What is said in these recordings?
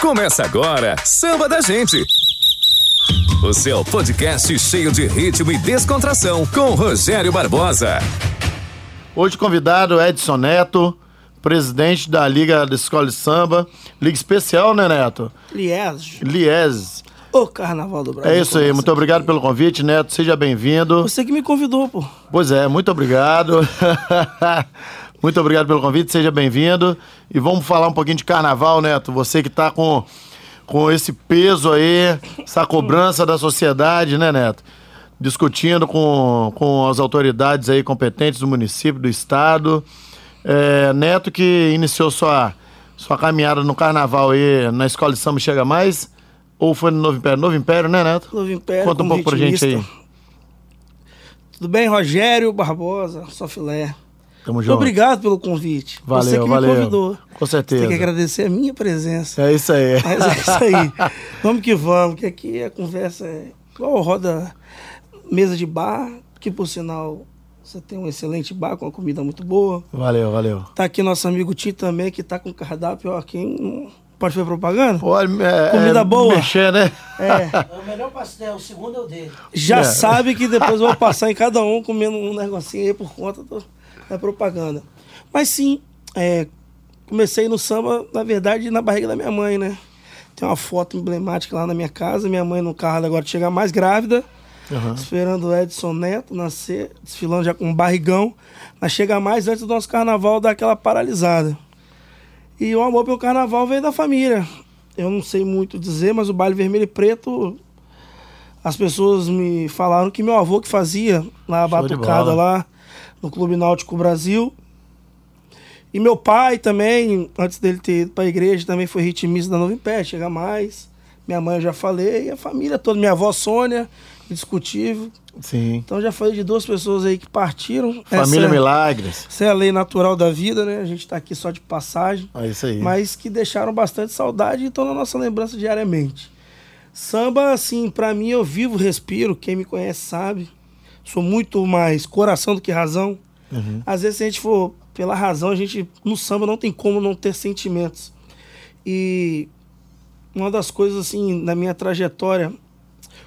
Começa agora, Samba da Gente. O seu podcast cheio de ritmo e descontração com Rogério Barbosa. Hoje convidado Edson Neto, presidente da Liga da Escola de Samba. Liga especial, né, Neto? Liege. Lies. O Carnaval do Brasil. É isso aí, muito obrigado aqui. pelo convite, Neto. Seja bem-vindo. Você que me convidou, pô. Pois é, muito obrigado. muito obrigado pelo convite, seja bem-vindo. E vamos falar um pouquinho de carnaval, Neto. Você que tá com, com esse peso aí, essa cobrança da sociedade, né, Neto? Discutindo com, com as autoridades aí competentes do município, do estado. É, Neto que iniciou sua, sua caminhada no carnaval aí na Escola de Samba Chega Mais. Ou foi no Novo Império? Novo Império, né, Neto? Novo Império. Conta um pouco pra gente aí. Tudo bem, Rogério Barbosa, só filé. Tamo junto. obrigado pelo convite. Valeu, Você que me valeu. convidou. Com certeza. Tem que agradecer a minha presença. É isso aí. Mas é isso aí. vamos que vamos, que aqui a conversa é igual roda mesa de bar, que por sinal você tem um excelente bar com uma comida muito boa. Valeu, valeu. Tá aqui nosso amigo Ti também, que tá com cardápio, ó, quem pode fazer propaganda? Olha, é, Comida é, boa. Mexer, né? É. É o melhor pastel, o segundo é o dele. Já É. sabe que depois eu vou passar em cada um comendo um negocinho aí por conta do- da propaganda. Mas sim, é, comecei no samba, na verdade, na barriga da minha mãe, né? Tem uma foto emblemática lá na minha casa, minha mãe no carro agora chega mais grávida, Aham. esperando o Edson Neto nascer, desfilando já com um barrigão, mas chega mais antes do nosso carnaval dar aquela paralisada. E o amor pelo carnaval veio da família. Eu não sei muito dizer, mas o baile vermelho e preto as pessoas me falaram que meu avô que fazia lá a Show de batucada lá no Clube Náutico Brasil. E meu pai também, antes dele ter ido pra igreja, também foi ritmista da Novo Império, chega mais. Minha mãe eu já falei, e a família toda, minha avó Sônia, indiscutível. Sim. Então já falei de duas pessoas aí que partiram. Família essa, Milagres. essa é a lei natural da vida, né? A gente tá aqui só de passagem É isso aí. mas que deixaram bastante saudade e estão na nossa lembrança diariamente. Samba, assim, pra mim eu vivo, respiro, quem me conhece sabe. Sou muito mais coração do que razão. Uhum. Às vezes, se a gente for pela razão, a gente no samba não tem como não ter sentimentos. E uma das coisas, assim, na minha trajetória,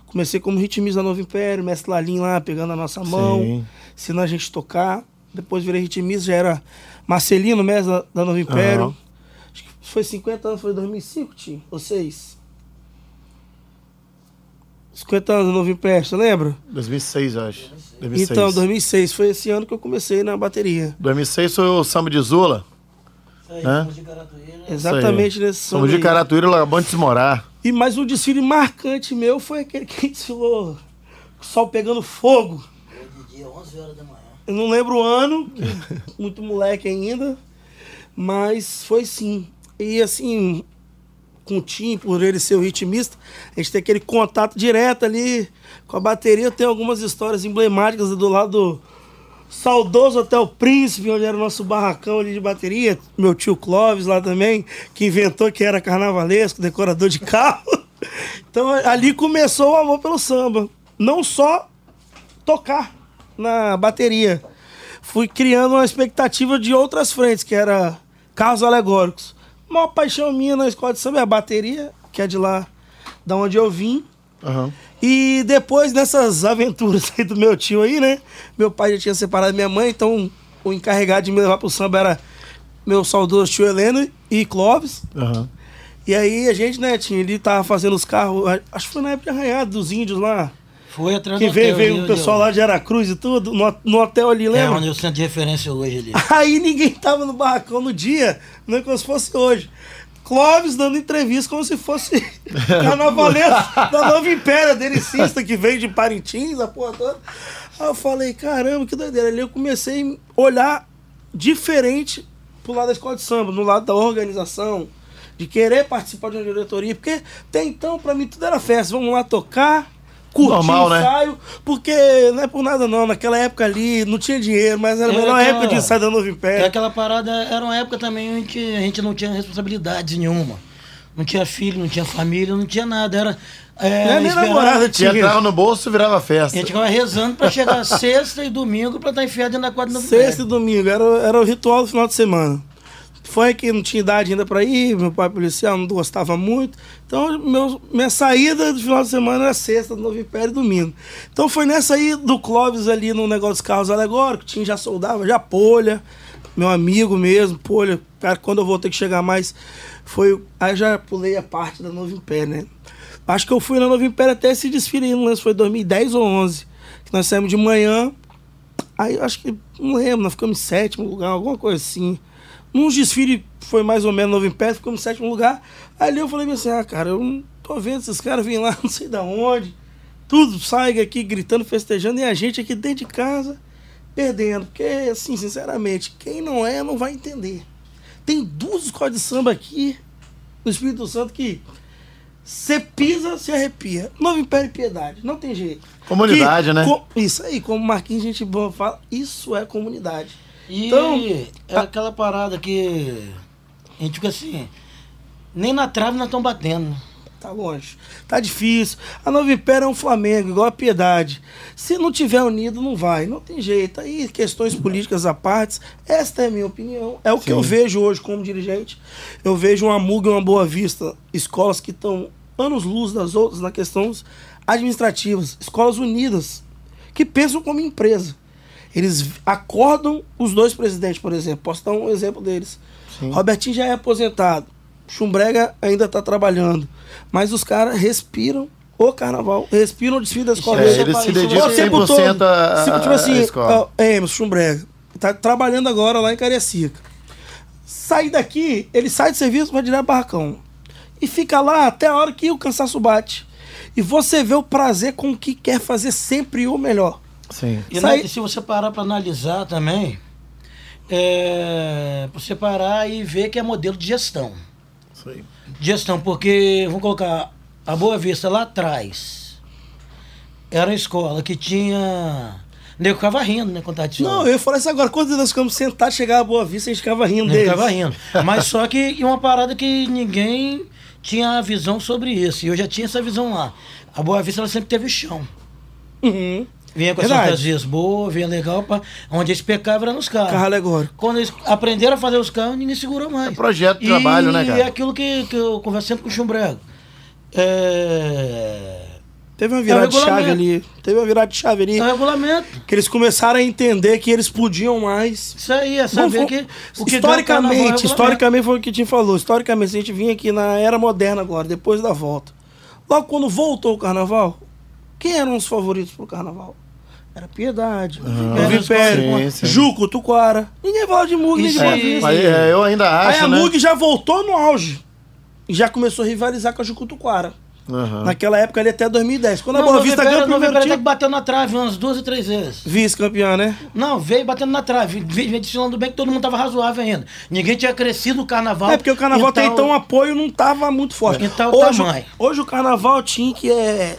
comecei como ritmista Novo Império, mestre Lalim lá, pegando a nossa mão, Sim. ensinando a gente a tocar. Depois virei ritmista, já era Marcelino, mestre da, da Novo Império. Aham. Acho que foi 50 anos, foi 2005, tio? Ou 6? 50 anos do Novo Império, você lembra? 2006, eu acho. 2006. Então, 2006. Foi esse ano que eu comecei na bateria. 2006 foi o samba de Zula. Isso aí, somos de. Exatamente nesse Somos samba de aí. Caratuíra, Labão de se morar. E mais um desfile marcante meu foi aquele que desfilou com o sol pegando fogo. Foi de dia, 11 horas da manhã. Eu não lembro o ano, muito moleque ainda, mas foi sim. E assim, com o Tim, por ele ser o ritmista, a gente tem aquele contato direto ali com a bateria. Tem algumas histórias emblemáticas do lado do saudoso Hotel Príncipe, onde era o nosso barracão ali de bateria. Meu tio Clóvis lá também, que inventou que era carnavalesco, decorador de carro. Então ali começou o amor pelo samba. Não só tocar na bateria. Fui criando uma expectativa de outras frentes, que era carros alegóricos. A maior paixão minha na escola de samba é a bateria, que é de lá da onde eu vim. Aham. E depois dessas aventuras aí do meu tio aí, né? Meu pai já tinha separado minha mãe, então o encarregado de me levar pro samba era meu saudoso tio Heleno e Clóvis. Aham. E aí a gente, né, tinha, ele tava fazendo os carros, acho que foi na época de arranhado dos índios lá. Foi atrás Que do veio, hotel veio ali o pessoal lá de Aracruz e tudo, no, no hotel ali, É lembra? onde eu centro de referência hoje ali. Aí ninguém tava no barracão no dia, não é como se fosse hoje. Clóvis dando entrevista como se fosse carnavalesco da Nova Império, delicista, que veio de Parintins, a porra toda. Aí eu falei, caramba, que doideira. Ali eu comecei a olhar diferente pro lado da escola de samba, no lado da organização, de querer participar de uma diretoria, porque até então, pra mim, tudo era festa. Vamos lá tocar, curtir Normal, né? ensaio, porque não é por nada não, naquela época ali não tinha dinheiro, mas era a melhor aquela- época de ensaio da Novo Império. aquela parada, era uma época também em que a gente não tinha responsabilidade nenhuma. Não tinha filho, não tinha família, não tinha nada. Era. É, Não nem namorada, tinha. entrava no bolso e virava A festa. gente ficava rezando pra chegar sexta e domingo pra estar enfiado dentro da quadra do Sexta e domingo, era, era o ritual do final de semana. Foi que não tinha idade ainda para ir, meu pai policial não gostava muito. Então, meu, minha saída do final de semana era sexta, do Novo Império e domingo. Então foi nessa aí do Clóvis ali no negócio dos carros alegóricos, tinha já soldava, já polha, meu amigo mesmo, polha. Cara, quando eu vou ter que chegar mais, foi. Aí já pulei a parte da Novo Império, né? Acho que eu fui na Novo Império até esse desfile aí, não lembro se foi 2010 ou 11. Que nós saímos de manhã. Aí acho que, não lembro, nós ficamos em sétimo lugar, alguma coisa assim. Num desfile foi mais ou menos Novo Império, ficamos em sétimo lugar. Ali eu falei assim, ah, cara, eu não tô vendo esses caras virem lá, não sei da onde. Tudo sai aqui gritando, festejando, e a gente aqui dentro de casa perdendo. Porque, assim, sinceramente, quem não é, não vai entender. Tem duas escolas de samba aqui no Espírito Santo que você pisa, se arrepia. Novo Império e Piedade, não tem jeito. Comunidade, Que- né? co- isso aí, como Marquinhos, gente boa fala, isso é comunidade. E Então, é aquela parada que a gente fica assim, nem na trave nós estamos batendo. Tá longe. Tá difícil. A Novo Império é um Flamengo, igual a Piedade. Se não tiver unido, não vai. Não tem jeito. Aí, questões políticas à parte, esta é a minha opinião. É o que eu vejo hoje como dirigente. Eu vejo uma MUG e uma Boa Vista, escolas que estão anos-luz das outras na questões administrativas. Escolas unidas, que pensam como empresa. Eles acordam os dois presidentes, por exemplo. Posso dar um exemplo deles. Robertinho já é aposentado. Chumbrega ainda está trabalhando. Mas os caras respiram o carnaval, respiram o desfile da escola. É, eles se dedicam tempo 100% todo. à- Tipo assim, escola. ó, Emerson Chumbrega. Tá trabalhando agora lá em Cariacica. Sai daqui, ele sai de serviço, vai direto ao barracão. E fica lá até a hora que o cansaço bate. E você vê o prazer com o que quer fazer sempre o melhor. Sim. E Sai- na- se você parar para analisar também, é, você parar e ver que é modelo de gestão. Isso aí. Gestão, porque, vamos colocar, a Boa Vista lá atrás, era uma escola que tinha... Nego ficava rindo, né, quando tava Não, eu ia falar isso agora. Quando nós ficamos sentados, chegava a Boa Vista, a gente ficava rindo deles. ficava rindo. Mas só que e uma parada que ninguém tinha a visão sobre isso. E eu já tinha essa visão lá. A Boa Vista ela sempre teve chão. Uhum. Vinha com as Verdade. fantasias boas, vinha legal, pra, onde eles pecavam era nos carros. Carro alegórico. Quando eles aprenderam a fazer os carros, ninguém segurou mais. É projeto de E trabalho, né, cara? é aquilo que, que eu converso sempre com o Chumbrego. É... Teve uma virada É de chave ali. Teve uma virada de chave ali. é o regulamento. Que eles começaram a entender que eles podiam mais. Isso aí, é saber Vamos- que o que carnaval é o historicamente, historicamente foi o que o Tim falou. Historicamente, a gente vinha aqui na era moderna agora, depois da volta. Logo quando voltou o carnaval, quem eram os favoritos pro carnaval? Era Piedade, Novo Era Império, sim, sim. Juco, Tuquara. Ninguém falava de Mug, nem de Isso Boa aí. Vista. Mas é, eu ainda Aí acho, a né? Mug já voltou no auge. E já começou a rivalizar com a Jucutuquara. Aham. Naquela época ali até 2010. Quando a Não, Boa Nova Vista ganhou o primeiro até que bateu na trave umas duas ou três vezes. Vice-campeã, né? Não, veio batendo na trave. Veio desfilando bem que todo mundo tava razoável ainda. Ninguém tinha crescido o carnaval. É porque o carnaval até Então, então o apoio não tava muito forte. Tal hoje, tamanho. hoje o carnaval tinha que é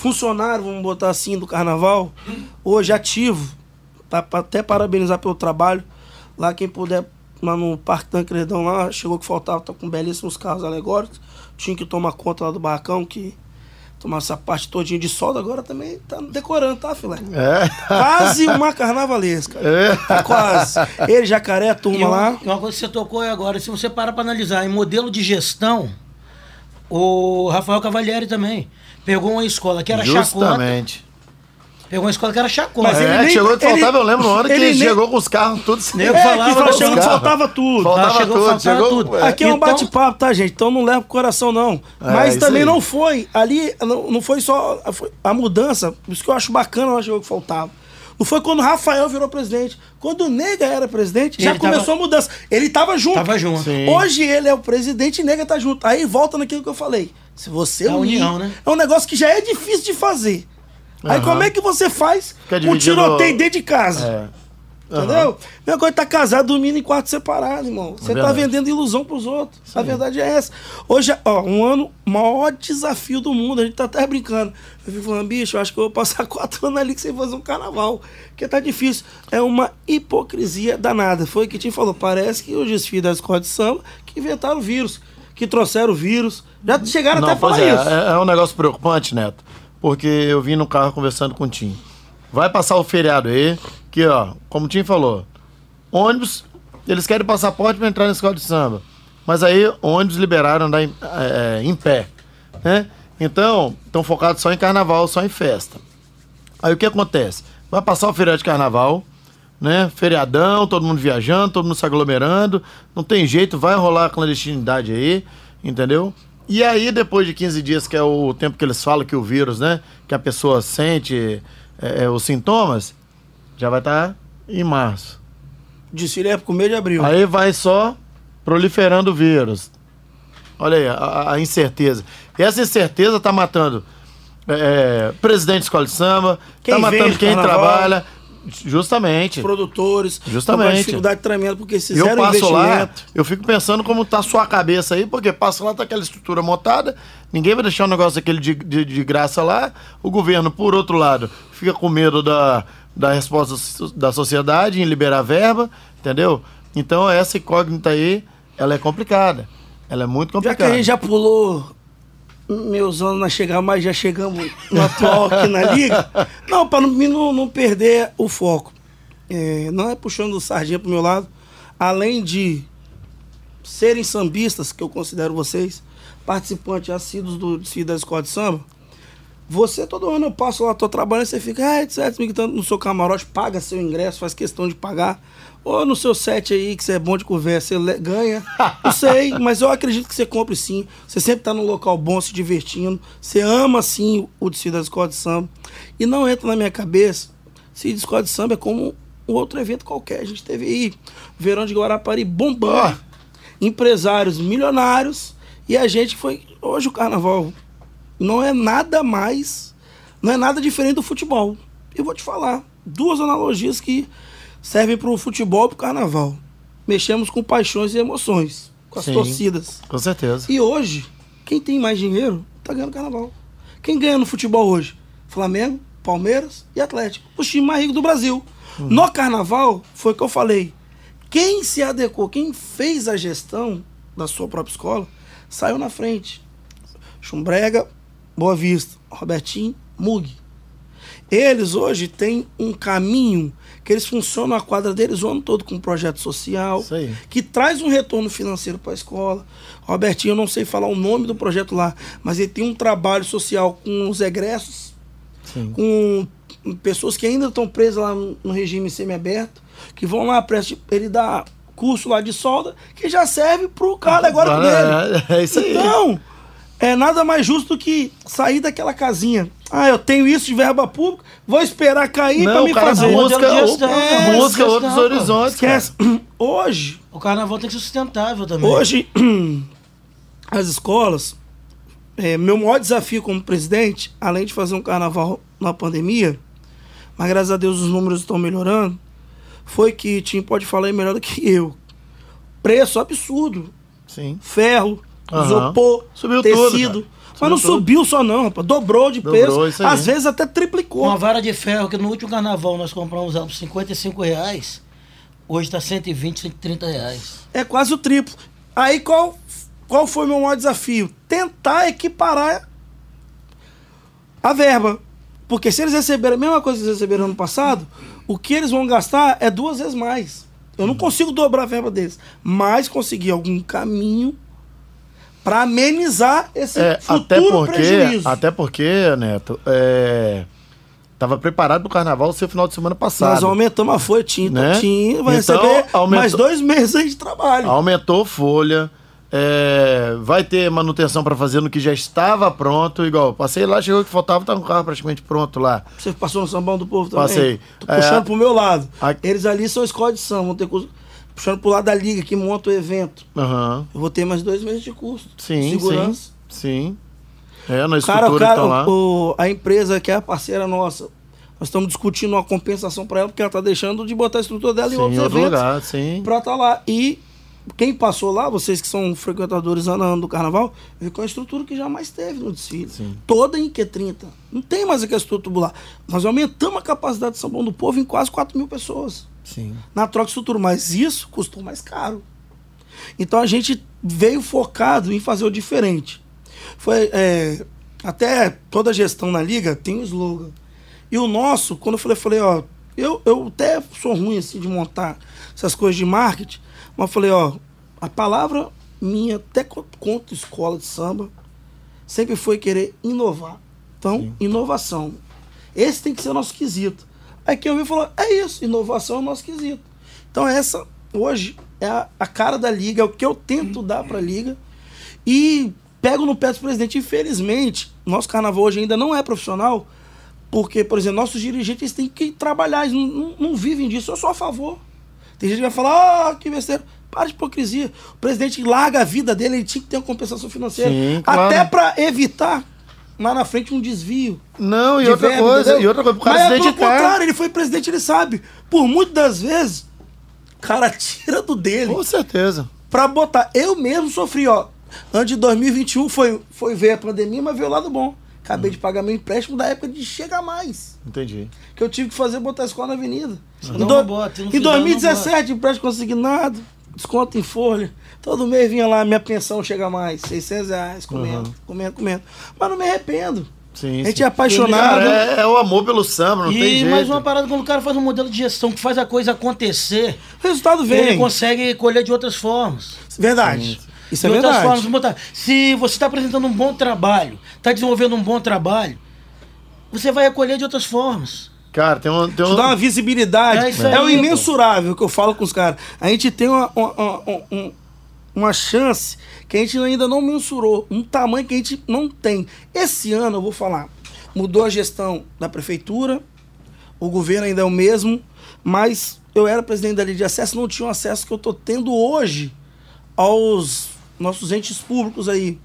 funcionário, vamos botar assim, do carnaval, hoje ativo. Tá, pra até parabenizar pelo trabalho. Lá quem puder, lá no Parque Tancredão lá, chegou que faltava, tá com belíssimos carros alegóricos. Tinha que tomar conta lá do barracão, que tomar essa parte todinha de solda, agora também tá decorando, tá, filé? É. Quase uma carnavalesca. É. Tá quase. Ele, jacaré, a E turma uma, lá. e uma coisa que você tocou aí agora, se você parar para analisar, em modelo de gestão, o Rafael Cavalieri também pegou uma escola que era chacota. Justamente. Pegou uma escola que era chacota. Mas ele é, nem- chegou que ele- faltava, eu lembro no ano que ele ele nem- chegou com os carros todos Nego É, falava que dos chegou que carros. faltava tudo. Faltava chegou, tudo, faltava chegou- tudo. é. Aqui é um Então- bate-papo, tá, gente? Então não leva pro coração, não. É, Mas isso também aí. não foi. Ali, não, não foi só foi a mudança. Isso que eu acho bacana, ela chegou que faltava. Não foi quando o Rafael virou presidente. Quando o Nega era presidente, já Ele começou tava- a mudança. Ele tava junto. Tava junto. Sim. Hoje ele é o presidente e Nega tá junto. Aí volta naquilo que eu falei. Se você É unir, união, né? é um negócio que já é difícil de fazer. Aí como é que você faz um tiroteio dentro de casa? É. Entendeu? Mesma coisa tá casado, dormindo em quarto separado, irmão. Você tá vendendo ilusão pros outros. A verdade é essa. Hoje, ó, um ano, maior desafio do mundo. A gente tá até brincando. Eu fico falando, bicho, acho que eu vou passar quatro anos ali sem fazer um carnaval. Porque tá difícil. É uma hipocrisia danada. Foi o que te falou. Parece que os desfiles da escola de samba que inventaram o vírus. Que trouxeram o vírus. Já chegaram até a falar é, isso. é, é um negócio preocupante, Neto. Porque eu vim no carro conversando com o Tim. Vai passar o feriado aí, que ó, como o Tim falou, ônibus Eles querem passaporte para entrar na escola de samba. Mas aí, ônibus liberaram andar em, é, em pé. Né? Então, estão focados só em carnaval, só em festa. Aí o que acontece? Vai passar o feriado de carnaval, né? Feriadão, todo mundo viajando, todo mundo se aglomerando. Não tem jeito, vai rolar a clandestinidade aí, entendeu? E aí, depois de 15 dias, que é o tempo que eles falam que o vírus, né? Que a pessoa sente é, é, os sintomas, já vai estar tá em março. Desfile é pro mês de abril. Aí vai só proliferando o vírus. Olha aí, a, a incerteza. E essa incerteza tá matando é, presidente de escola de samba, Quem tá matando quem carnaval. trabalha. Justamente. Produtores. Justamente. Uma dificuldade tremenda, porque se Eu passo lá, eu fico pensando como tá a sua cabeça aí, porque passo lá, tá aquela estrutura montada, ninguém vai deixar um negócio aquele de, de, de graça lá. O governo, por outro lado, fica com medo da, da resposta da sociedade em liberar verba, entendeu? Então essa incógnita aí, ela é complicada. Ela é muito Já que complicada. a gente já pulou meus anos na chegar, mas já chegamos no atual aqui na liga. Não, para não, não perder o foco. É, não é puxando o sardinha pro meu lado. Além de serem sambistas, que eu considero vocês, participantes assíduos do desfile da escola de samba, você todo ano eu passo lá, tô trabalhando, você fica, ah, etc, me gritando no seu camarote, paga seu ingresso, faz questão de pagar. Ou no seu set aí, que você é bom de conversa, você ganha. Não sei, mas eu acredito que você compre sim. Você sempre tá num local bom, se divertindo. Você ama sim o desfile da escola de samba. E não entra na minha cabeça se escola de samba é como um outro evento qualquer. A gente teve aí Verão de Guarapari bombando. Empresários milionários. E a gente foi. Hoje o carnaval não é nada mais, não é nada diferente do futebol. Eu vou te falar duas analogias que servem para o futebol e para o carnaval. Mexemos com paixões e emoções, com as Sim. torcidas. Com certeza. E hoje, quem tem mais dinheiro tá ganhando carnaval. Quem ganha no futebol hoje? Flamengo, Palmeiras e Atlético. Os times mais ricos do Brasil. No carnaval, foi o que eu falei. Quem se adequou, quem fez a gestão da sua própria escola, saiu na frente. Chumbrega, Boa Vista, Robertinho, Mug. Eles hoje têm um caminho que eles funcionam a quadra deles o ano todo com um projeto social, que traz um retorno financeiro para a escola. Robertinho, eu não sei falar o nome do projeto lá, mas ele tem um trabalho social com os egressos, Sim. com pessoas que ainda estão presas lá no regime semiaberto, que vão lá, ele dá curso lá de solda, que já serve pro cara agora dele. É, é isso aí. Então, é nada mais justo do que sair daquela casinha. Ah, eu tenho isso de verba pública, vou esperar cair pra Não, me fazer. busca, modelo de gestão, é, busca gestão, outros horizontes. Esquece. cara. Hoje, O carnaval tem que ser sustentável também. Hoje, as escolas, é, meu maior desafio como presidente, além de fazer um carnaval na pandemia, mas graças a Deus os números estão melhorando, foi que Tim pode falar aí melhor do que eu. Preço absurdo. Sim. Ferro, Aham. isopor, Subiu tudo, tecido. cara. mas não Subiu tudo. subiu só não, rapaz. Dobrou de Dobrou, peso. isso aí. Às vezes até triplicou. Uma vara de ferro que no último carnaval nós compramos ela por 55 reais, hoje está 120, 130 reais. É quase o triplo. Aí qual, qual foi o meu maior desafio? Tentar equiparar a verba. Porque se eles receberam a mesma coisa que eles receberam ano passado, o que eles vão gastar é duas vezes mais. Eu não consigo dobrar a verba deles, mas consegui algum caminho para amenizar esse É, futuro até porque, prejuízo. até porque, Neto, é, tava preparado pro carnaval ser final de semana passado. Nós aumentamos a folha, tinha, Né? tinha vai Então, receber aumentou- mais dois meses aí de trabalho. Aumentou folha. é, vai ter manutenção para fazer no que já estava pronto. Igual, passei lá, chegou que faltava, tá o carro praticamente pronto lá. Você passou no sambão do povo também? Passei. Tô puxando É. pro meu lado. A- Eles ali são escola de samba, vão ter curso. Puxando pro lado da liga que monta o evento. Aham. Eu vou ter mais dois meses de curso. Sim, Segurança. sim. Sim. É, na Cara, estrutura cara, que estão lá. o- a empresa que é a parceira nossa, nós estamos discutindo uma compensação para ela, porque ela tá deixando de botar a estrutura dela Sim, em outros outro eventos. lugar, sim. Pra estar lá. E quem passou lá, vocês que são frequentadores ano a ano do carnaval, viu com a estrutura que jamais teve no desfile. Sim. Toda em Q30. Não tem mais aquela estrutura tubular. Nós aumentamos a capacidade de São Paulo do Povo em quase 4 mil pessoas Sim. na troca de estrutura, mas isso custou mais caro. Então a gente veio focado em fazer o diferente. Foi é, até toda a gestão na liga tem um slogan. E o nosso, quando eu falei, falei, ó, eu, eu até sou ruim assim de montar essas coisas de marketing, mas eu falei, ó, a palavra minha, até co- contra escola de samba, sempre foi querer inovar. Então, inovação. Esse tem que ser o nosso quesito. Aí quem ouviu falou, é isso, inovação é o nosso quesito. Então essa, hoje, é a, a cara da liga, é o que eu tento dar pra liga. E pego no pé do presidente. Infelizmente, nosso carnaval hoje ainda não é profissional, porque, por exemplo, nossos dirigentes têm que trabalhar, eles não, não- não vivem disso. Eu sou a favor. Tem gente que vai falar, ah, que besteira. Para de hipocrisia. O presidente larga a vida dele, ele tinha que ter uma compensação financeira. Sim, claro. Até pra evitar lá na frente um desvio. Não, e de outra verba, coisa, entendeu? e outra coisa, pro cara Mas se é pelo contrário, ele foi presidente, ele sabe. Por muitas das vezes, o cara tira do dele Com certeza. pra botar. Eu mesmo sofri, ó. Antes de 2021 foi, foi ver a pandemia, mas veio o lado bom. Acabei de pagar meu empréstimo da época de Chega Mais. Entendi. Que eu tive que fazer botar a escola na avenida. Se Em, não, do- não bota, não em fizer, não 2017, empréstimo consignado, desconto em folha. Todo mês vinha lá, minha pensão chega mais, 600 reais, comendo, comendo, comendo. Mas não me arrependo. Sim, A gente sim. é apaixonado. É, é o amor pelo samba, não tem E jeito. mais uma parada, quando o cara faz um modelo de gestão que faz a coisa acontecer, O resultado ele vem. consegue colher de outras formas. Verdade. Isso é de outras verdade. formas. botar. Se você está apresentando um bom trabalho, está desenvolvendo um bom trabalho, você vai colher de outras formas. Cara, tem um. Tem Te um... dá uma visibilidade. É É, o pô. imensurável que eu falo com os caras. A gente tem uma, uma, uma- um- uma chance que a gente ainda não mensurou. Um tamanho que a gente não tem. Esse ano, eu vou falar, mudou a gestão da prefeitura, o governo ainda é o mesmo, mas eu era presidente da Lei de Acesso, não tinha o acesso que eu tô tendo hoje aos nossos entes públicos aí.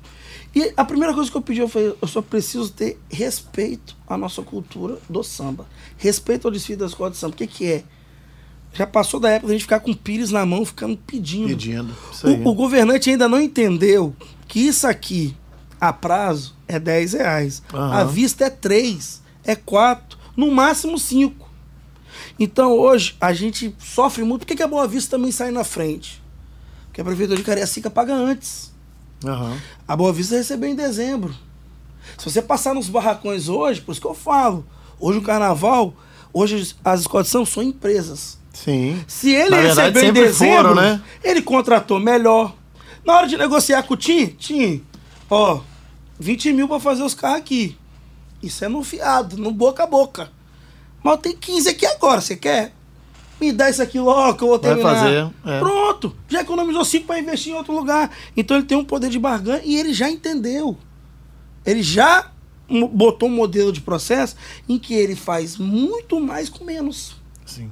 E a primeira coisa que eu pedi, eu falei, eu só preciso ter respeito à nossa cultura do samba. Respeito ao desfile da escola de samba. O que que é? Já passou da época de a gente ficar com o pires na mão, ficando pedindo. Pedindo. O, o governante ainda não entendeu que isso aqui, a prazo, é 10 reais. Aham. A vista é 3, é 4, no máximo 5. Então hoje a gente sofre muito. Por que, que a Boa Vista também sai na frente? Porque a prefeitura de Cariacica paga antes. Aham. A Boa Vista recebeu em dezembro. Se você passar nos barracões hoje, por isso que eu falo, hoje o carnaval, hoje as escolas samba são empresas. Sim. Se ele Na verdade, recebeu em dezembro, foram, né? ele contratou melhor. Na hora de negociar com o Tim, Tim, ó, 20 mil pra fazer os carros aqui. Isso é no fiado, no boca a boca. Mas tenho 15 aqui agora, você quer? Me dá isso aqui logo eu vou Vai terminar. fazer, é. Pronto, já economizou 5 para investir em outro lugar. Então ele tem um poder de barganha e ele já entendeu. Ele já botou um modelo de processo em que ele faz muito mais com menos. Sim.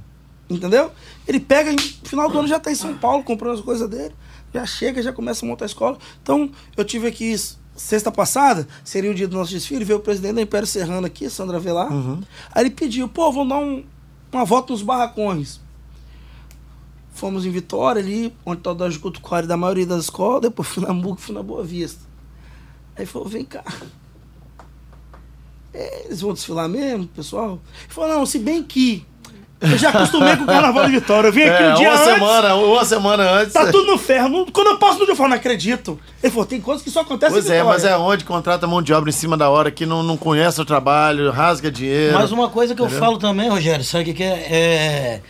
Entendeu? Ele pega, no final do ano já tá em São Paulo comprando as coisas dele, já chega, já começa a montar a escola. Então, eu tive aqui sexta passada, seria o dia do nosso desfile, veio o presidente da Império Serrano aqui, Sandra Velar. Aí ele pediu, pô, vamos dar um- uma volta nos barracões. Fomos em Vitória ali, onde tá o Dodge Cutucori da maioria das escolas, depois fui na MUC, fui na Boa Vista. Aí falou, vem cá. É, eles vão desfilar mesmo, pessoal? Ele falou, não, se bem que eu já acostumei com o Carnaval de Vitória. Eu vim aqui É, um dia uma antes, semana, uma semana antes. tá tudo no ferro. Quando eu passo no dia, eu falo, não acredito. Ele falou, tem coisas que só acontecem Pois em é, mas é onde contrata mão de obra em cima da hora que não, não conhece o trabalho, rasga dinheiro. Mas uma coisa que eu falo também, Rogério, sabe o que, que é? é...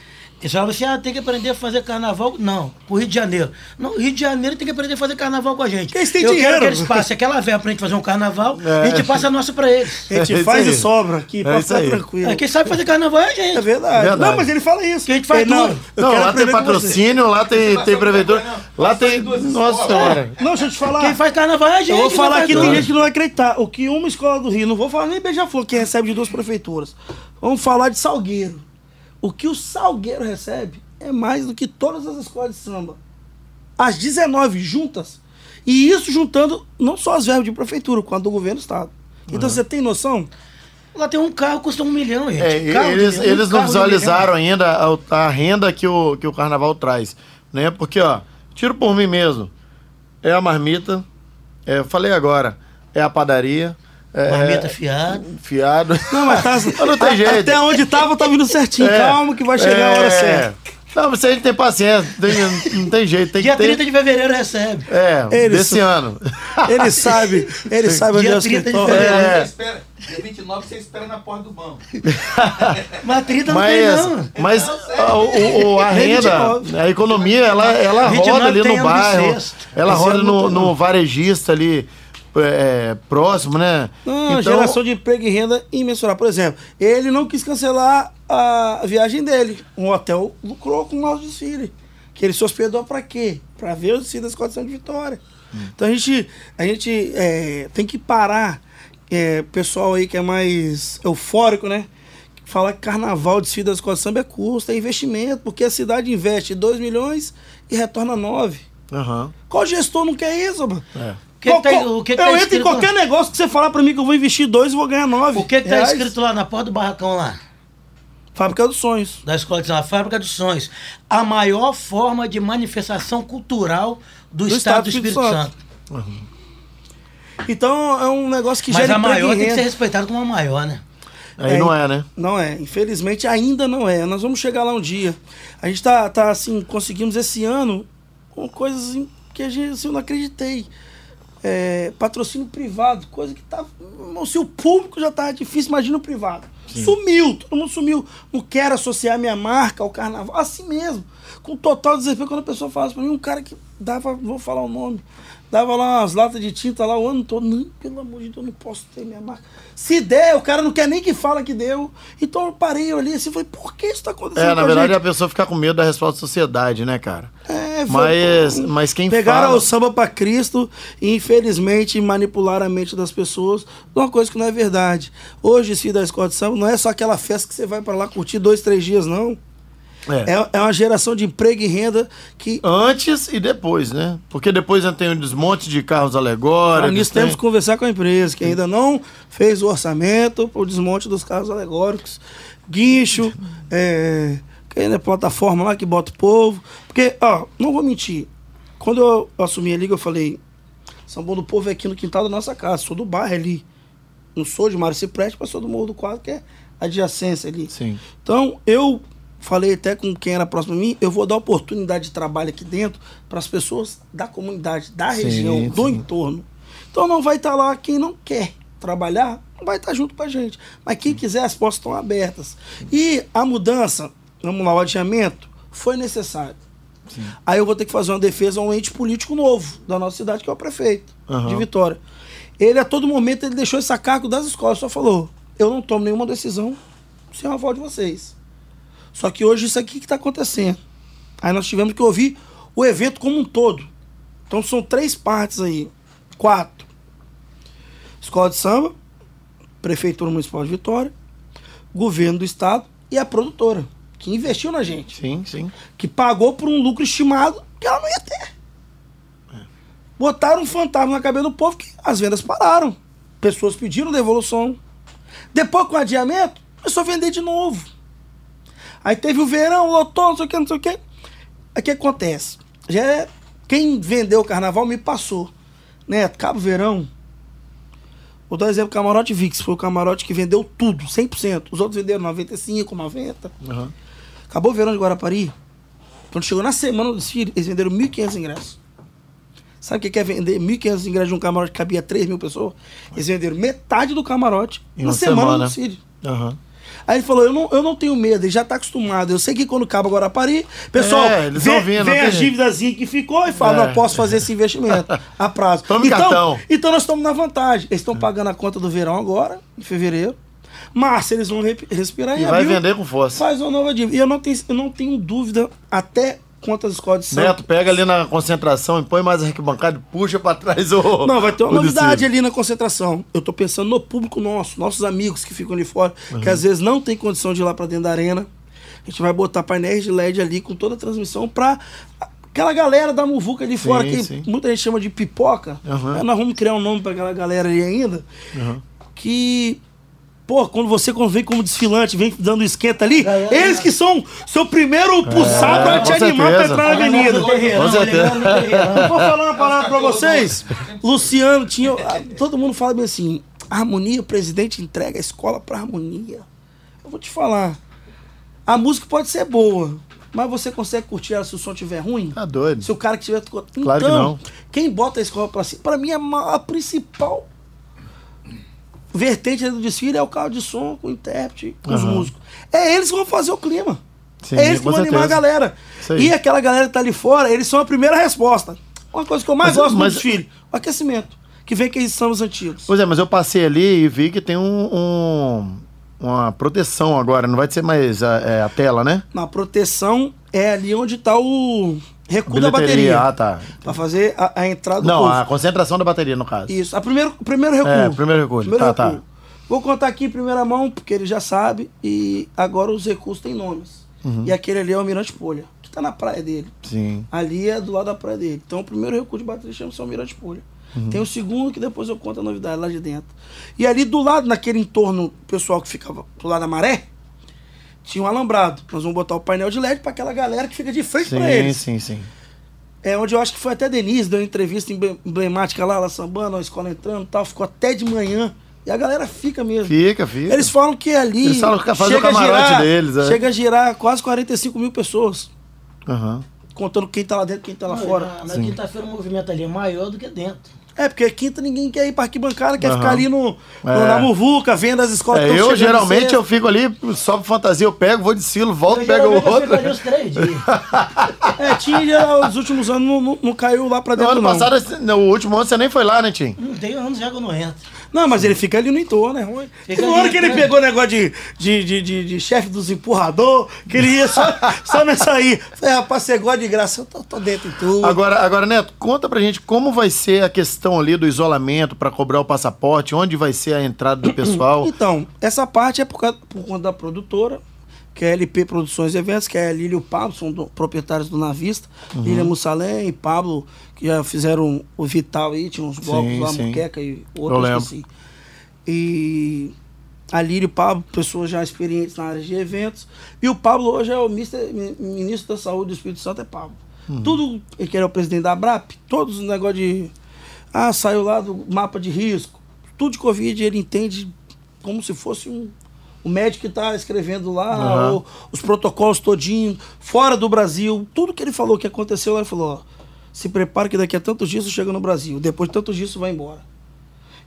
Eles falam assim, ah, tem que aprender a fazer carnaval. Não, pro Rio de Janeiro. Não, Rio de Janeiro tem que aprender a fazer carnaval com a gente. Porque eles têm eu dinheiro. quero que eles passem aquela verba pra gente fazer um carnaval, É. a gente passa a nossa pra eles. A gente É faz e sobra aqui, É ficar tranquilo. É, quem sabe fazer carnaval é a gente. É verdade. Verdade. Não, mas ele fala isso. Que a gente faz Ele, não, tudo. Não, quero lá tem você. patrocínio, lá tem, tem prefeitura. Lá tem. Nossa senhora. Não, deixa eu te falar. Quem faz carnaval é a gente. Eu vou falar tudo. tem gente que não vai acreditar. O que uma escola do Rio, não vou falar nem Beija-Flor, que recebe de duas prefeituras. Vamos falar de Salgueiro. O que o Salgueiro recebe é mais do que todas as escolas de samba. As 19 juntas. E isso juntando não só as verbas de prefeitura, quanto do governo do estado. Então você tem noção? Lá tem um carro que custa um milhão, gente. É, Carro de eles, milhão, um eles não visualizaram ainda a, a renda que o, que o carnaval traz. Né? Porque, ó, tiro por mim mesmo. É a marmita. É, eu falei agora. É a padaria. É, Marmita fiada. Fiado. Não, mas tá, não tem jeito. até onde tava, tá vindo certinho. É, Calma que vai chegar a hora é, certa. Não, mas se a gente tem paciência, tem- não tem jeito, tem Dia que ter. 30 de fevereiro recebe. É, Eles desse ano. Ele sabe, ele sabe onde Dia é o 30 de escritório. fevereiro. É. Você espera, dia 29 você espera na porta do banco. Mas 30 não Mas, tem, não. mas a, o- o- a renda, 29. a economia, ela, ela 29 roda ali tem no bairro, ela roda não no, tem, não. no varejista ali é, próximo, né? Não, geração de emprego e renda imensurável. Por exemplo, ele não quis cancelar a viagem dele. Um hotel lucrou com o nosso desfile. Que ele se hospedou pra quê? Pra ver o desfile da Escola de Vitória. Então a gente, a gente é, tem que parar. É, pessoal aí que é mais eufórico, né? Falar que carnaval, desfile da Escola de Samba é custo, é investimento, porque a cidade investe 2 milhões e retorna 9. Aham. Qual gestor não quer isso, mano? É. que que tá- o que que eu tá entro em escrito qualquer negócio que você falar pra mim que eu vou investir dois e vou ganhar nove. O que que tá reais. escrito lá na porta do barracão lá? Fábrica dos sonhos. Da escola de samba, Fábrica dos Sonhos. A maior forma de manifestação cultural do, Estado do Espírito, Santo. Então é um negócio que Mas gera a maior tem que ser respeitada como a maior, né? Aí É, não é, né? Não é, infelizmente ainda não é. Nós vamos chegar lá um dia. A gente tá, tá assim, conseguimos esse ano com coisas que a gente, assim, eu não acreditei. É, patrocínio privado, coisa que tá. Se o público já tá difícil, imagina o privado. Sumiu, todo mundo sumiu. Não quero associar minha marca ao carnaval. Assim mesmo. Com total desespero, quando a pessoa fala pra mim, um cara que dava, vou falar o nome, dava lá umas latas de tinta lá o ano todo. Não, pelo amor de Deus, eu não posso ter minha marca. Se der, o cara não quer nem que fala que deu. Então eu parei, olhei assim e falei, por que isso tá acontecendo? É, com na a verdade gente? a pessoa fica com medo da resposta da sociedade, né, cara? É, foi- Mas, mas quem Pegaram fala... o samba pra Cristo e, infelizmente, manipularam a mente das pessoas de uma coisa que não é verdade. Hoje, esse da escola de samba não é só aquela festa que você vai pra lá curtir dois, três dias, não. É. É, é uma geração de emprego e renda que. Antes e depois, né? Porque depois ainda tem o desmonte de carros Ah, alegóricos. nisso tem- temos que conversar com a empresa, que ainda não fez o orçamento para o desmonte dos carros alegóricos, guincho, é, que ainda é plataforma lá que bota o povo. Porque, ó, não vou mentir. Quando eu assumi a liga, eu falei: São Bom do Povo é aqui no quintal da nossa casa, sou do bairro ali. Não sou de Mário Cipreste, mas sou do Morro do Quadro, que é adjacência ali. Sim. Então, eu falei até com quem era próximo a mim, eu vou dar oportunidade de trabalho aqui dentro para as pessoas da comunidade, da Sim, região, do sim. entorno. Então não vai estar lá quem não quer trabalhar, não vai estar junto com a gente. Mas quem quiser, as portas estão abertas. E a mudança, vamos lá, o adiamento, foi necessário. Aí eu vou ter que fazer uma defesa a um ente político novo da nossa cidade, que é o prefeito Aham. de Vitória. Ele, a todo momento, ele deixou esse a cargo das escolas, só falou, eu não tomo nenhuma decisão sem o aval de vocês. Só que hoje isso aqui que está acontecendo. Aí nós tivemos que ouvir o evento como um todo. Então são três partes aí. Quatro. Escola de samba, Prefeitura Municipal de Vitória, Governo do Estado e a produtora, que investiu na gente. Sim, sim. Que pagou por um lucro estimado que ela não ia ter. Botaram um fantasma na cabeça do povo que as vendas pararam. Pessoas pediram devolução. Depois, com o adiamento, começou a vender de novo. Aí teve o verão, lotou, não sei o que, não sei o que. Aí o que acontece? Já é, quem vendeu o carnaval me passou. Neto, Cabo Verão. Vou dar um exemplo, Camarote Vix. Foi o camarote que vendeu tudo, 100%. Os outros venderam 95, 90. Aham. Acabou o verão de Guarapari. Quando chegou na semana do desfile, eles venderam 1.500 ingressos. Sabe o que que é vender 1.500 ingressos de um camarote que cabia 3 mil pessoas? Eles venderam metade do camarote Em na semana, semana. do desfile. Aham. Aí ele falou, eu não, eu não tenho medo, ele já tá acostumado. Eu sei que quando acaba Guarapari, pessoal, É, eles vê, vindo, vê não a tem jeito. dívidazinha que ficou e fala, É. não posso fazer esse investimento a prazo. Tome então, cartão. então nós estamos na vantagem. Eles estão pagando a conta do verão agora, em fevereiro. Março eles vão re- respirar E em vai abril, vender com força. Faz uma nova dívida. E eu não tenho, eu não tenho dúvida até quanto as escolas de samba. Neto, pega ali na concentração e põe mais arquibancada e puxa pra trás o. Não, vai ter uma novidade ali na concentração. Eu tô pensando no público nosso, nossos amigos que ficam ali fora, que às vezes não tem condição de ir lá pra dentro da arena. A gente vai botar painéis de LED ali com toda a transmissão pra aquela galera da Muvuca ali fora, que sim. muita gente chama de pipoca. Aí Nós vamos criar um nome pra aquela galera ali ainda. Que. Pô, quando você vem como desfilante, vem dando esquenta ali, Galera- eles que são seu primeiro pulsar pra É, com te animar pra entrar na avenida. Com certeza. vou falar uma parada pra vocês. Luciano tinha. ah, Todo mundo fala bem assim: harmonia, o presidente entrega a escola pra harmonia. Eu vou te falar. A música pode ser boa, Mas você consegue curtir ela se o som estiver ruim? Tá doido. Se o cara que tiver. Então, Claro que não. quem bota a escola pra cima, pra mim, a, ma- a principal vertente do desfile é o carro de som com o intérprete, com os Aham. músicos. É eles que vão fazer o clima. Sim, é eles que vão animar a certeza. galera. E aquela galera que tá ali fora, eles são a primeira resposta. Uma coisa que eu mais Mas- gosto mas- do desfile, o aquecimento. Que vem que eles são os antigos. Pois é, mas eu passei ali e vi que tem um, um- uma proteção agora, não vai ser mais a, é, a tela, né? Na proteção é ali onde tá o recuo da bateria. Ah, tá. Pra fazer a, a entrada do Não, povo. a concentração da bateria, no caso. Isso. A primeiro, o primeiro recuo. É, primeiro recuo. Tá, tá. Vou contar aqui em primeira mão, porque ele já sabe. E agora os recursos têm nomes. Uhum. E aquele ali é o Almirante Polha, que tá na praia dele. Sim. Ali é do lado da praia dele. Então o primeiro recuo de bateria chama-se Almirante Polha. Uhum. Tem o segundo, que depois eu conto a novidade lá de dentro. E ali do lado, naquele entorno pessoal que ficava do lado da maré, tinha um alambrado. Nós vamos botar o painel de LED para aquela galera que fica de frente Sim, para eles. sim, sim. É onde eu acho que foi até a Denise, deu uma entrevista emble- emblemática lá, lá sambando, a escola entrando e tal, ficou até de manhã. E a galera fica mesmo. Fica, fica. Eles falam que ali. Eles falam que faz o chega a camarote girar- deles, é. Chega a girar quase 45 mil pessoas. Aham. Contando quem tá lá dentro e quem tá lá Não, fora. Na, na Sim. quinta-feira o movimento ali é maior do que dentro. É, porque quinta ninguém quer ir pra arquibancada, quer Aham. ficar ali no, no- É. na muvuca, vendo as escolas É, eu geralmente cedo. eu fico ali, sobe fantasia, eu pego, vou de silo, volto, Eu, pego o geralmente, eu outro. uns três dias. É, tinha já, os últimos anos não, não, não caiu lá pra No dentro, ano não. passado, no último ano, você nem foi lá, né, Tim? Não tem anos já que eu não entro. Não, mas ele fica ali no entorno, é ruim. Fica hora que ele pegou o negócio de, de, de, de, de chefe dos empurrador, que ele ia só, só nessa aí. Falei, rapaz, você gosta de graça, eu tô, tô dentro de tudo. Agora, agora, Neto, conta pra gente como vai ser a questão ali do isolamento pra cobrar o passaporte, onde vai ser a entrada do pessoal. Então, essa parte é por, causa- por conta da produtora, que é a LP Produções e Eventos, que é a Lília e o Pablo, são do- proprietários do Navista. Uhum. Lília Mussalém e Pablo, que já fizeram o Vital aí, tinha uns blocos lá, sim. Muqueca e outros, esqueci. E a Lília e o Pablo, pessoas já experientes na área de eventos. E o Pablo hoje é o mister- mi- ministro da Saúde do Espírito Santo, é Pablo. Uhum. Tudo, ele que era o presidente da ABRAP, todos os negócios de... Ah, saiu lá do mapa de risco. Tudo de Covid ele entende como se fosse um, o médico que está escrevendo lá, Aham. o- os protocolos todinho, fora do Brasil. Tudo que ele falou que aconteceu lá, ele falou, ó, se prepara que daqui a tantos dias isso chega no Brasil. Depois de tantos dias isso vai embora.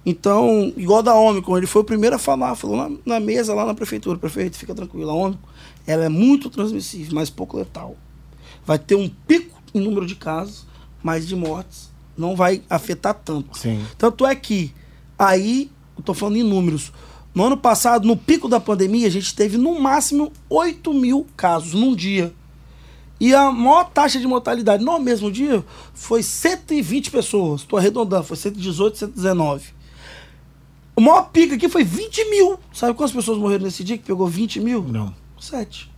Então, igual da Ômicron, ele foi o primeiro a falar, falou na, na mesa lá na prefeitura, prefeito, fica tranquilo, a Ômicron, ela é muito transmissível, mas pouco letal. Vai ter um pico em número de casos, mas de mortes não vai afetar tanto. Sim. Tanto é que aí, eu tô falando em números, no ano passado, no pico da pandemia, a gente teve no máximo 8 mil casos num dia. E a maior taxa de mortalidade no mesmo dia foi 120 pessoas. Estou arredondando, foi 118, 119. O maior pico aqui foi 20 mil. Sabe quantas pessoas morreram nesse dia que pegou 20 mil? Não. Sete.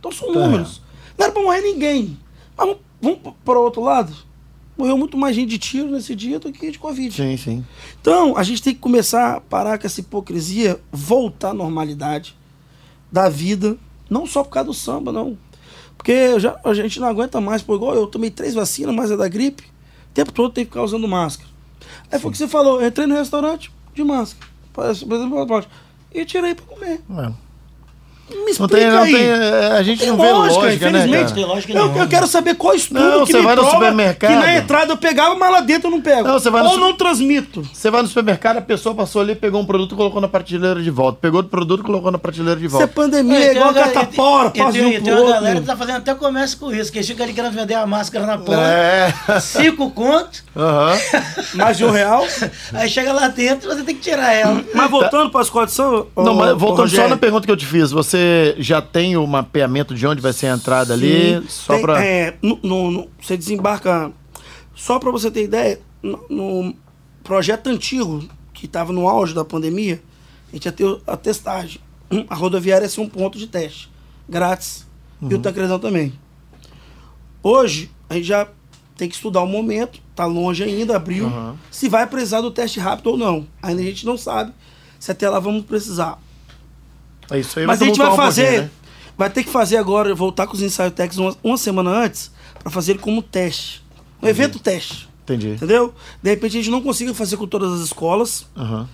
Então são Tá. números. Não era pra morrer ninguém. Mas vamos, vamos para o outro lado. Morreu muito mais gente de tiro nesse dia do que de Covid. Sim, sim. Então, a gente tem que começar a parar com essa hipocrisia, voltar à normalidade da vida, não só por causa do samba, não. Porque já- a gente não aguenta mais, pô, igual eu tomei três vacinas, mas é da gripe, o tempo todo tem que ficar usando máscara. Aí foi o que você falou, entrei no restaurante de máscara, por exemplo, e tirei pra comer. É. Me Não explica tem, não aí. tem, a gente Tem não vê lógica, lógica, né, infelizmente. Tem lógica Eu, eu quero saber qual estudo Não, que você me vai no prova supermercado. que na entrada eu pegava, mas lá dentro eu não pego. Não, você vai no Ou su- não transmito. Você vai no supermercado, a pessoa passou ali, pegou um produto e colocou na prateleira de volta. Pegou outro produto e colocou na prateleira de Isso é volta. pandemia, é igual uma ga- catapora, tem- faz de um tem uma galera que tá fazendo até comércio com isso, que eles ficam ali querendo vender a máscara na ponta. É. Cinco contos, Aham. Mais de um real. aí chega lá dentro você tem que tirar ela. Mas voltando para as condições. Não, mas voltando só na pergunta que eu te fiz, você já tem o mapeamento de onde vai ser a entrada ali? sim, Só tem- pra. é, no- no- no- você desembarca. Só para você ter ideia, no, projeto antigo, que estava no auge da pandemia, a gente ia ter a testagem. A rodoviária ia ser um ponto de teste, grátis. E Uhum. o Tancredão também. Hoje, a gente já tem que estudar o momento, tá longe ainda, abril, Uhum. se vai precisar do teste rápido ou não. Ainda a gente não sabe se até lá vamos precisar. É isso aí Mas a gente vai um fazer, né? vai ter que fazer agora, voltar com os ensaios técnicos uma, uma semana antes, para fazer ele como teste. Um evento teste. Entendi. Entendeu? De repente a gente não consiga fazer com todas as escolas, Aham.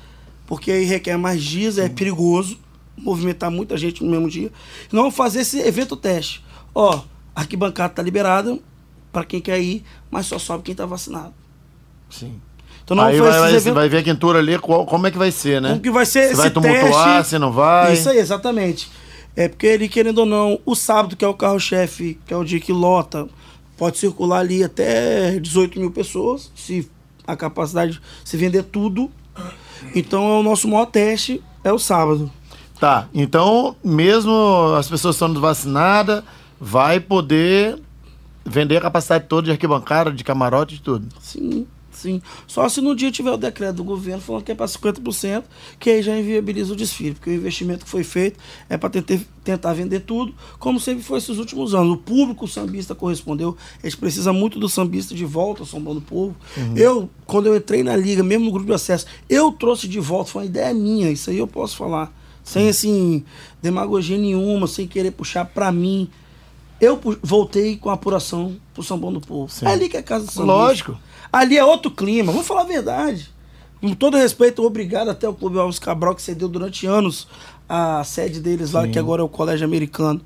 porque aí requer mais dias, é perigoso movimentar muita gente no mesmo dia. Não vamos fazer esse evento teste. Ó, a arquibancada tá liberada pra quem quer ir, mas só sobe quem tá vacinado. Sim. Então não Aí foi vai, vai, eventos- vai ver a quintura ali, qual- como é que vai ser, né? como que vai ser Se esse vai tumultuar, teste? se não vai. Isso aí, exatamente. É porque ele, querendo ou não, o sábado, que é o carro-chefe, que é o dia que lota, pode circular ali até 18 mil pessoas, se a capacidade se vender tudo. Então é o nosso maior teste, é o sábado. Tá, então, mesmo as pessoas sendo vacinadas, vai poder vender a capacidade toda de arquibancada, de camarote, de tudo. Sim, sim. Só se no dia tiver o decreto do governo falando que é para 50%, que aí já inviabiliza o desfile, porque o investimento que foi feito é para tentar, tentar vender tudo, como sempre foi esses últimos anos. O público sambista correspondeu, a gente precisa muito do sambista de volta ao São Paulo do Povo. Eu, quando eu entrei na liga, mesmo no grupo de acesso, eu trouxe de volta, foi uma ideia minha, isso aí eu posso falar. Sem, assim, demagogia nenhuma, sem querer puxar para mim. Eu voltei com a apuração pro Paulo do Povo. É ali que é a casa do sambista. Lógico. Ali é outro clima, vamos falar a verdade. Com todo respeito, obrigado até ao Clube Alves Cabral, que cedeu durante anos a sede deles lá, que agora é o Colégio Americano,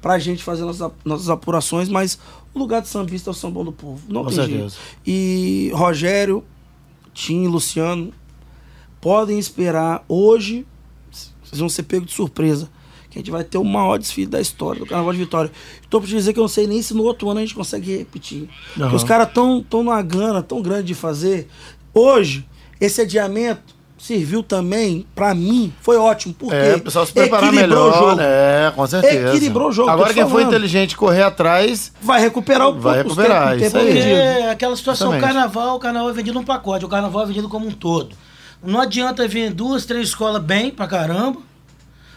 pra gente fazer nossas, nossas apurações, mas o lugar de sambista é o São Paulo do Povo. Não Com tem certeza. jeito. E Rogério, Tim, Luciano, podem esperar hoje, vocês vão ser pegos de surpresa, que a gente vai ter o maior desfile da história do Carnaval de Vitória. Estou por te dizer que eu não sei nem se no outro ano a gente consegue repetir. Porque Aham. os caras estão tão numa gana tão grande de fazer. Hoje, esse adiamento serviu também, pra mim, foi ótimo. Porque É, o pessoal se preparar equilibrou melhor, o jogo. É, com certeza. Equilibrou o jogo, Agora quem falando. inteligente correr atrás, Vai recuperar o Vai os recuperar, tempo- isso tempo aí. perdido. É aquela situação, o carnaval, o carnaval é vendido num pacote, o carnaval é vendido como um todo. Não adianta vir duas, três escolas bem pra caramba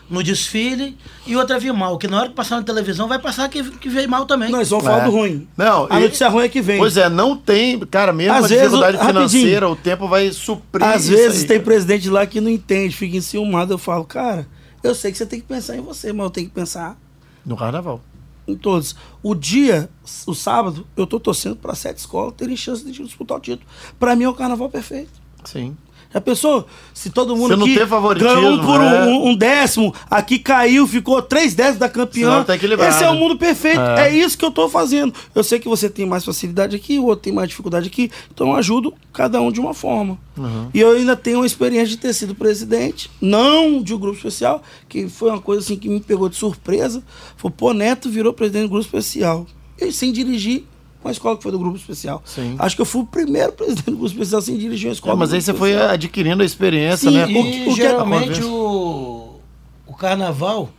no desfile e outra vir mal, que na hora que passar na televisão vai passar que, que veio mal também. Nós vamos falar É. do ruim. Não, a e- notícia ruim é que vem. Pois é, não tem, cara, mesmo Às a vezes, dificuldade rapidinho. financeira, o tempo vai suprir Às isso vezes aí, tem cara. presidente lá que não entende, fica enciumado. Eu falo, cara, eu sei que você tem que pensar em você, mas eu tenho que pensar No carnaval. em todos. O dia, o sábado, eu tô torcendo para sete escolas terem chance de disputar o título. Pra mim é o carnaval perfeito. Sim. Já pensou? Se todo mundo Você não tem favoritismo, ganhou um por né? um, um décimo, aqui caiu, ficou três décimos da campeã. Tá. Esse é o mundo perfeito. É. É. isso que eu tô fazendo. Eu sei que você tem mais facilidade aqui, o outro tem mais dificuldade aqui, então eu ajudo cada um de uma forma. Uhum. E eu ainda tenho uma experiência de ter sido presidente, não de um grupo especial, que foi uma coisa assim que me pegou de surpresa. Foi, pô, Neto virou presidente do grupo especial. E sem dirigir uma escola que foi do grupo especial. Sim. Acho que eu fui o primeiro presidente do grupo especial sem dirigir uma É, escola. mas do aí você foi adquirindo a experiência, Sim, né? E o que- o que- geralmente a o, o carnaval,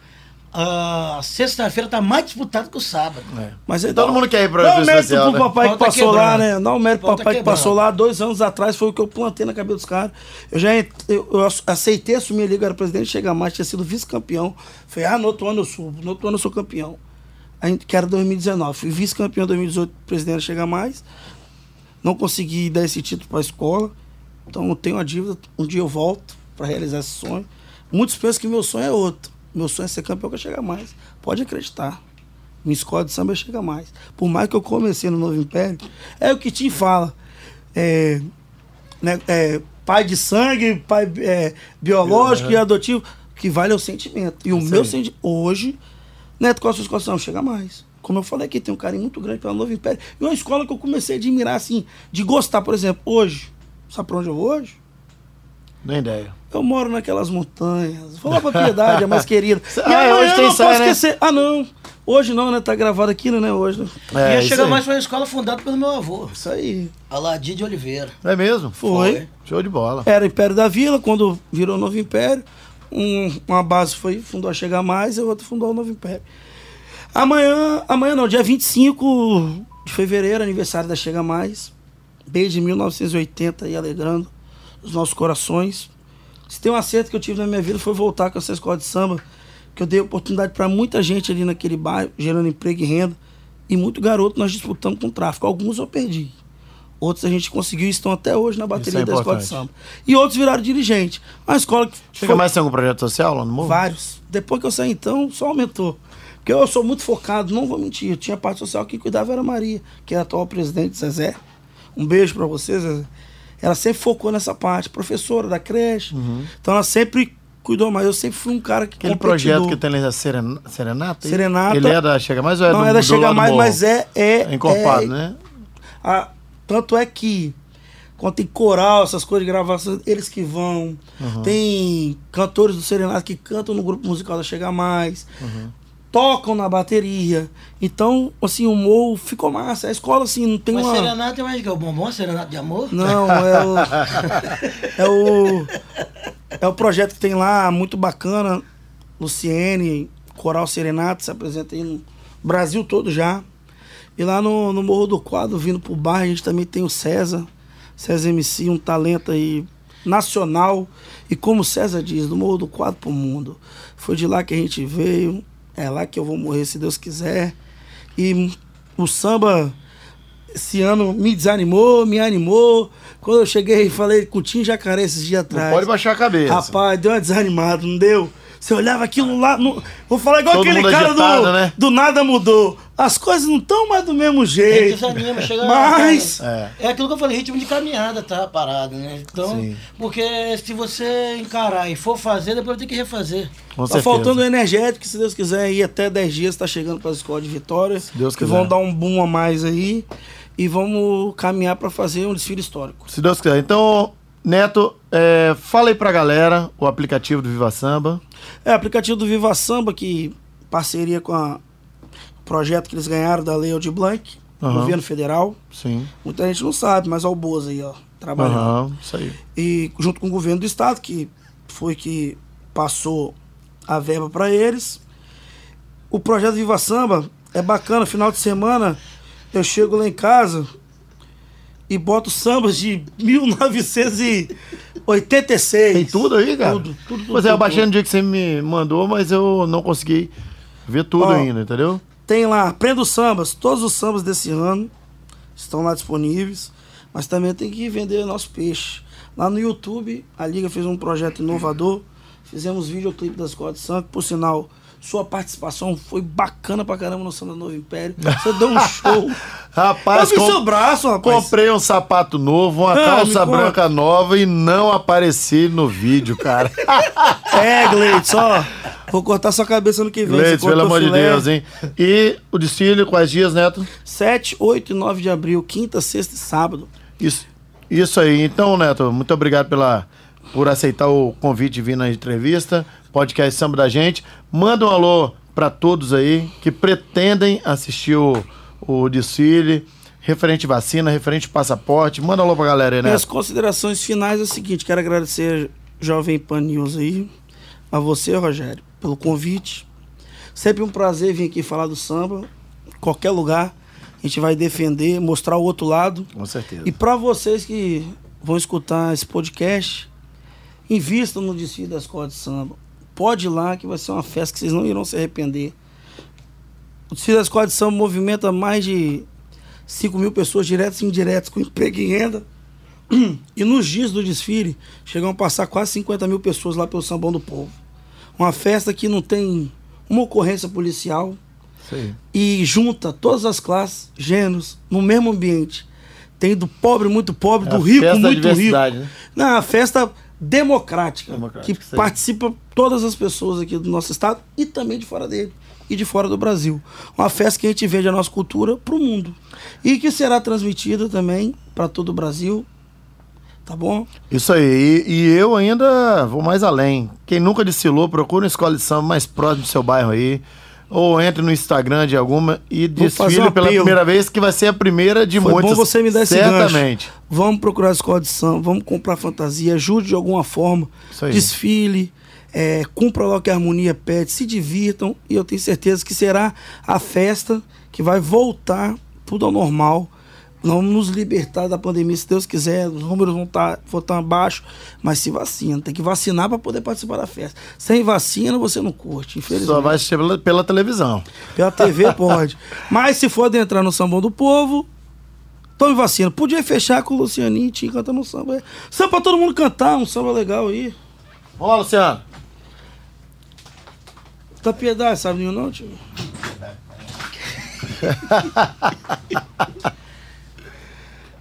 a sexta-feira tá mais disputado que o sábado. É. Mas aí Todo dá- mundo quer ir pra Dá grupo um mérito pro né? papai que passou lá, quebrada. né? Um mérito pro papai que quebrada. passou lá dois anos atrás, foi o que eu plantei na cabeça dos caras. Eu já eu, eu aceitei assumir a liga, era presidente, chegar mais, tinha sido vice-campeão. Falei, ah, no outro ano eu subo, no outro ano eu sou campeão. Aí, que era 2019. Fui vice-campeão em 2018, presidente chega mais. Não consegui dar esse título para a escola. Então eu tenho uma dívida. Um dia eu volto para realizar esse sonho. Muitos pensam que meu sonho é outro. Meu sonho é ser campeão que eu chegar mais. Pode acreditar. Minha escola de samba chega mais. Por mais que eu comecei no Novo Império, é o que Tim fala. É, né, é, pai de sangue, pai é, biológico e adotivo, que vale é o sentimento. E o meu sentimento, hoje, Neto Costa Escola não chega mais. Como eu falei aqui, tem um carinho muito grande pelo Novo Império. E uma escola que eu comecei a admirar, assim, de gostar, por exemplo, hoje. Sabe pra onde eu vou hoje? Nem ideia. Eu moro naquelas montanhas. Vou lá pra Piedade, a mais querida. E Ah, hoje eu tem não ensaio, posso né? esquecer. Ah, não. Hoje não, né? Tá gravado aqui, né? Hoje, né? É, Ia chegar aí. mais foi uma escola fundada pelo meu avô, Isso aí. Aladir de Oliveira. É mesmo? Foi. Show de bola. Era Império da Vila, quando virou Novo Império. Um- uma base foi, fundou a Chega Mais e a outra fundou o Novo Império. Amanhã, amanhã não, dia 25 de fevereiro, aniversário da Chega Mais. Desde 1980 e alegrando os nossos corações. Se tem um acerto que eu tive na minha vida foi voltar com essa escola de samba, que eu dei oportunidade para muita gente ali naquele bairro, gerando emprego e renda. E muito garoto nós disputamos com o tráfico. Alguns eu perdi. Outros a gente conseguiu e estão até hoje na bateria é da escola de samba. E outros viraram dirigente. Uma escola que Chega foi- mais tem algum projeto social lá no Morro? vários. Depois que eu saí, então, só aumentou. Porque eu sou muito focado, não vou mentir. Eu tinha parte social que cuidava era a Maria, que é a atual presidente Zezé. Um beijo pra você, Zezé. Ela sempre focou nessa parte, professora da creche. Uhum. Então ela sempre cuidou mais. Eu sempre fui um cara que Aquele competidor. projeto que tem ali, a Serena- Serenata? Serenata. Ele é da Chega Mais ou é Não do, é da Chega Mais, mas é... É, É encorpado, é- né? a- tanto é que quando tem coral, essas coisas de gravação, eles que vão. Uhum. Tem cantores do Serenata que cantam no grupo musical da Chega Mais. Uhum. Tocam na bateria. Então, assim, o morro ficou massa. A escola, assim, não tem Mas uma... serenata é mais que o bombom, serenata de amor? Não, é o. é o. É o projeto que tem lá, muito bacana. Luciene, Coral Serenato, se apresenta aí no Brasil todo já. E lá no, no Morro do Quadro, vindo pro bar, a gente também tem o César. César MC, um talento aí nacional. E como o César diz, do Morro do Quadro pro mundo. Foi de lá que a gente veio. É lá que eu vou morrer, se Deus quiser. E o samba esse ano me desanimou, me animou. Quando eu cheguei e falei com o Tim Jacaré esses dias Não atrás. pode baixar a cabeça. Rapaz, deu uma desanimada, não deu? Você olhava aquilo lá. não- Vou falar igual Todo aquele cara agitado, do, né? do Nada Mudou. As coisas não estão mais do mesmo jeito. desanima, chega Mas- É. é aquilo que eu falei, ritmo de caminhada, tá? A parada, né? Então, Sim. porque se você encarar e for fazer, depois vai ter que refazer. Com tá certeza. faltando energético, se Deus quiser, ir até 10 dias, tá chegando para as escolas de Vitória. Deus que quiser. vão dar um boom a mais aí. E vamos caminhar para fazer um desfile histórico. Se Deus quiser. Então, Neto, é, fala aí pra galera o aplicativo do Viva Samba. É, aplicativo do Viva Samba, que parceria com a- projeto que eles ganharam da Lei Aldir Blanc, Aham. governo federal. Sim. Muita gente não sabe, mas é o Bozo aí, ó, trabalhando. Aham, isso aí. E junto com o governo do estado, que foi que passou a verba para eles. O projeto Viva Samba é bacana, final de semana eu chego lá em casa e boto sambas de 1986. Tem tudo aí, cara? Tudo, tudo, tudo. Pois é, eu baixei no dia que você me mandou, mas eu não consegui ver tudo Ó, ainda, entendeu? Tem lá, Prenda os Sambas, todos os sambas desse ano estão lá disponíveis, mas também tem que vender nosso peixe. Lá no YouTube, a Liga fez um projeto inovador, fizemos videoclipe das escola de samba, por sinal, sua participação foi bacana pra caramba no Samba Novo Império. Você deu um show. Rapaz, eu vi seu braço, rapaz. comprei um sapato novo, uma Ah, calça branca nova e não apareci no vídeo, cara. É, Gleitz, ó. Vou cortar sua cabeça no que vem. Leite, você pelo amor de filé. Deus, hein? E o desfile, quais dias, Neto? 7, 8 e 9 de abril, quinta, sexta e sábado. Isso, isso aí. Então, Neto, muito obrigado pela, por aceitar o convite de vir na entrevista, podcast Samba da Gente. Manda um alô para todos aí que pretendem assistir o, o desfile, referente vacina, referente passaporte. Manda um alô pra galera aí, Minhas Neto. considerações finais é o seguinte, quero agradecer Jovem Pan News aí, a você, Rogério, pelo convite. Sempre um prazer vir aqui falar do samba, qualquer lugar. A gente vai defender, mostrar o outro lado. Com certeza. E para vocês que vão escutar esse podcast, invistam no desfile da escola de samba. Pode ir lá que vai ser uma festa que vocês não irão se arrepender. O desfile da escola de samba movimenta mais de 5 mil pessoas diretas e indiretas com emprego e renda. E nos dias do desfile, chegam a passar quase 50 mil pessoas lá pelo Sambão do Povo. Uma festa que não tem uma ocorrência policial, aí. e junta todas as classes, gêneros, no mesmo ambiente. Tem do pobre muito pobre, É do rico muito rico. né? Não, a festa democrática, Democrática, que aí. participa todas as pessoas aqui do nosso estado e também de fora dele e de fora do Brasil. Uma festa que a gente vende a nossa cultura para o mundo e que será transmitida também para todo o Brasil. Tá bom? Isso aí. E, e eu ainda vou mais além. Quem nunca desfilou, procura uma escola de samba mais próximo do seu bairro aí. Ou entre no Instagram de alguma e desfile um pela primeira vez, que vai ser a primeira de Foi muitas. bom você me dar esse Certamente. gancho. Vamos procurar a escola de samba, vamos comprar fantasia, ajude de alguma forma. Desfile, é, cumpra lá o que a harmonia pede, se divirtam e eu tenho certeza que será a festa que vai voltar tudo ao normal. Nós vamos nos libertar da pandemia, se Deus quiser. Os números vão estar vão tá abaixo, mas se vacina. Tem que vacinar para poder participar da festa. Sem vacina, você não curte, infelizmente. Só vai assistir pela, pela televisão. Pela TV pode. Mas se for adentrar no sambão do povo, tome vacina. Podia fechar com o Lucianinho e Tim cantando um samba. Samba pra todo mundo cantar, um samba legal aí. Vamos lá, Luciano. Tá piedade, sabe nenhum não, tio?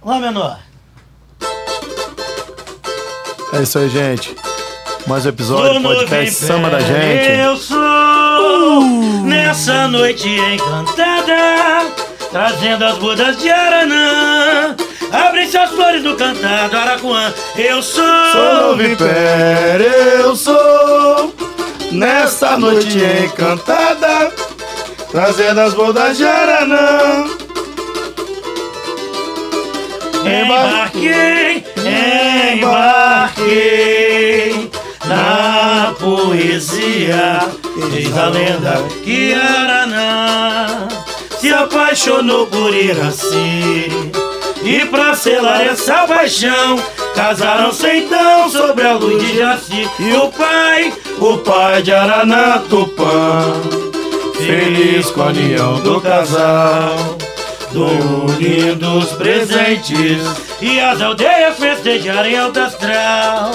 Lá, menor. É isso aí, gente. Mais um episódio do podcast Samba da Gente. Eu sou nessa noite encantada, trazendo as bodas de Aranã. Abrem-se as flores do cantado Aracuã. Eu sou. Sou Vipere, eu sou Nesta noite encantada Trazendo as bodas de Aranã Embarquei, embarquei na poesia. Diz a lenda que Araná se apaixonou por Iraci. E pra selar essa paixão, casaram-se então sobre a luz de Jaci. E o pai, O pai de Araná Tupã Feliz com a união do casal dou lindos presentes e as aldeias festejaram em alto astral.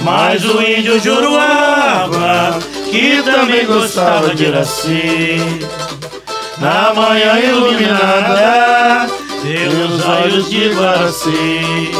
Mas o índio Juruaba, que também gostava de Iraci, na manhã iluminada pelos olhos de Guaraci,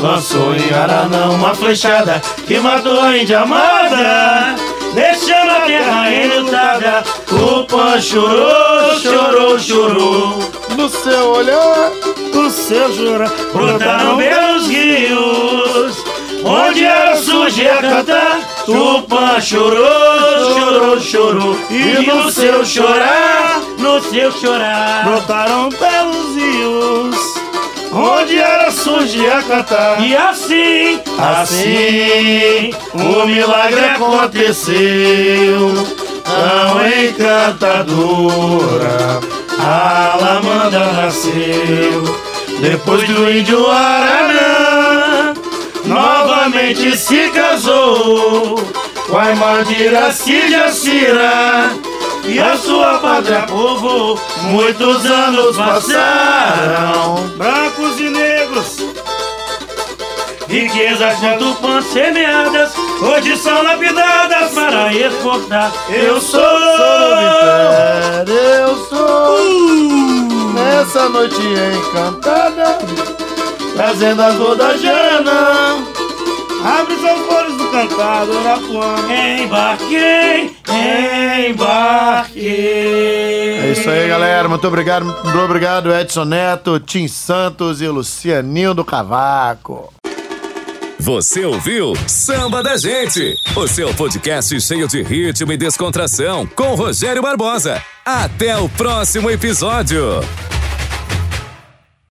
lançou em Aranã uma flechada que matou a índia amada. Deixando a terra enlutada, o pão chorou, chorou, chorou. No seu olhar O seu jurar. Brotaram belos rios, onde era surge a cantar. Tupã chorou, chorou, chorou. E no seu chorar, no seu chorar, Brotaram belos rios. Onde era surgir a cantar. E assim, assim, o milagre aconteceu. Tão encantadora, a Lamanda nasceu. Depois do índio Aranã, novamente se casou com a irmã de Iraci Jacira. E a sua pátria povo, muitos anos passaram. Brancos e negros. Riquezas de tupã semeadas, hoje são lapidadas para exportar. Eu sou, eu sou Nessa noite encantada Trazendo as bodas Abre seus flores do cantado, Arapuã. embarquei, embarquei. É isso aí, galera. Muito obrigado, muito obrigado, Edson Neto, Tim Santos e Lucianinho do Cavaco. Você ouviu Samba da Gente, o seu podcast cheio de ritmo e descontração com Rogério Barbosa. Até o próximo episódio.